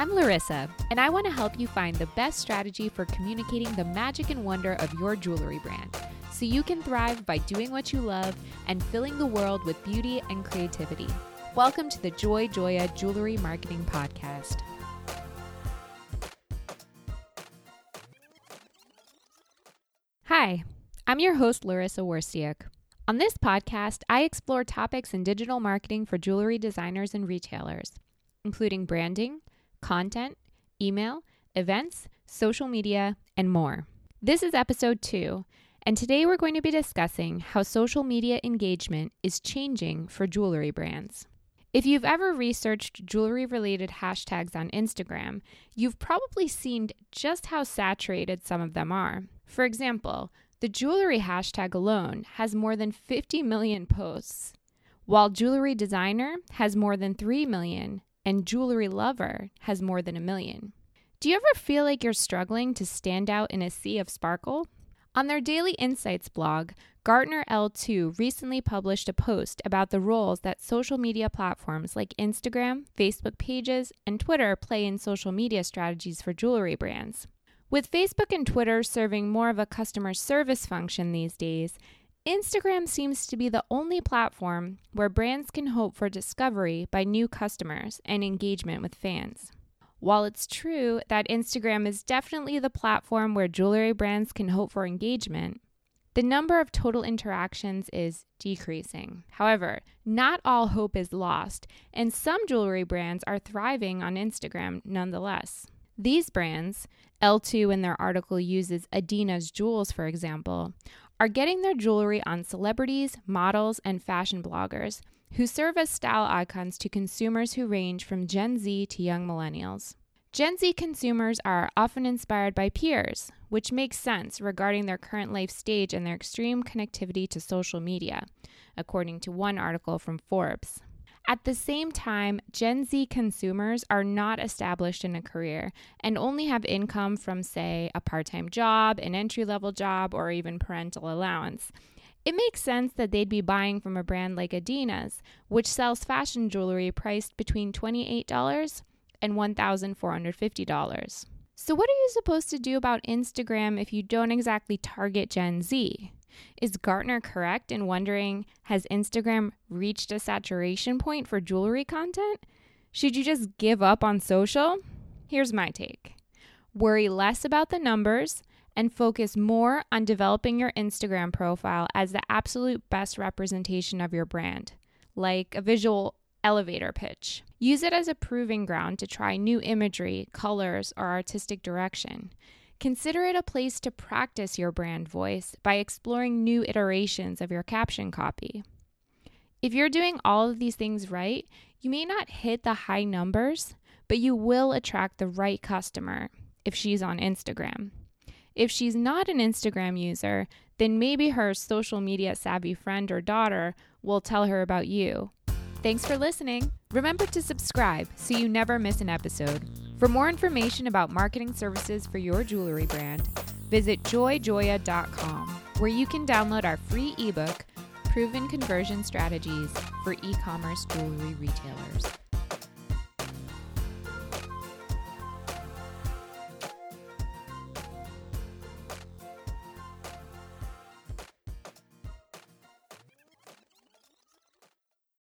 I'm Larissa, and I want to help you find the best strategy for communicating the magic and wonder of your jewelry brand so you can thrive by doing what you love and filling the world with beauty and creativity. Welcome to the Joy Joya Jewelry Marketing Podcast. Hi, I'm your host, Larissa Worstiak. On this podcast, I explore topics in digital marketing for jewelry designers and retailers, including branding, content, email, events, social media, and more. This is episode two, and today we're going to be discussing how social media engagement is changing for jewelry brands. If you've ever researched jewelry related hashtags on Instagram, you've probably seen just how saturated some of them are. For example, the jewelry hashtag alone has more than 50 million posts, while jewelry designer has more than 3 million and jewelry lover has more than a million. Do you ever feel like you're struggling to stand out in a sea of sparkle? On their Daily Insights blog, Gartner L2 recently published a post about the roles that social media platforms like Instagram, Facebook pages, and Twitter play in social media strategies for jewelry brands. With Facebook and Twitter serving more of a customer service function these days, Instagram seems to be the only platform where brands can hope for discovery by new customers and engagement with fans. While it's true that Instagram is definitely the platform where jewelry brands can hope for engagement, the number of total interactions is decreasing. However, not all hope is lost, and some jewelry brands are thriving on Instagram nonetheless. These brands, L2 in their article uses Adina's Jewels, for example, are getting their jewelry on celebrities, models, and fashion bloggers who serve as style icons to consumers who range from Gen Z to young millennials. Gen Z consumers are often inspired by peers, which makes sense regarding their current life stage and their extreme connectivity to social media, according to one article from Forbes. At the same time, Gen Z consumers are not established in a career and only have income from, say, a part time job, an entry level job, or even parental allowance. It makes sense that they'd be buying from a brand like Adina's, which sells fashion jewelry priced between $28 and $1,450. So, what are you supposed to do about Instagram if you don't exactly target Gen Z? Is Gartner correct in wondering has Instagram reached a saturation point for jewelry content? Should you just give up on social? Here's my take worry less about the numbers and focus more on developing your Instagram profile as the absolute best representation of your brand, like a visual elevator pitch. Use it as a proving ground to try new imagery, colors, or artistic direction. Consider it a place to practice your brand voice by exploring new iterations of your caption copy. If you're doing all of these things right, you may not hit the high numbers, but you will attract the right customer if she's on Instagram. If she's not an Instagram user, then maybe her social media savvy friend or daughter will tell her about you. Thanks for listening. Remember to subscribe so you never miss an episode. For more information about marketing services for your jewelry brand, visit joyjoya.com, where you can download our free ebook, Proven Conversion Strategies for E commerce jewelry retailers.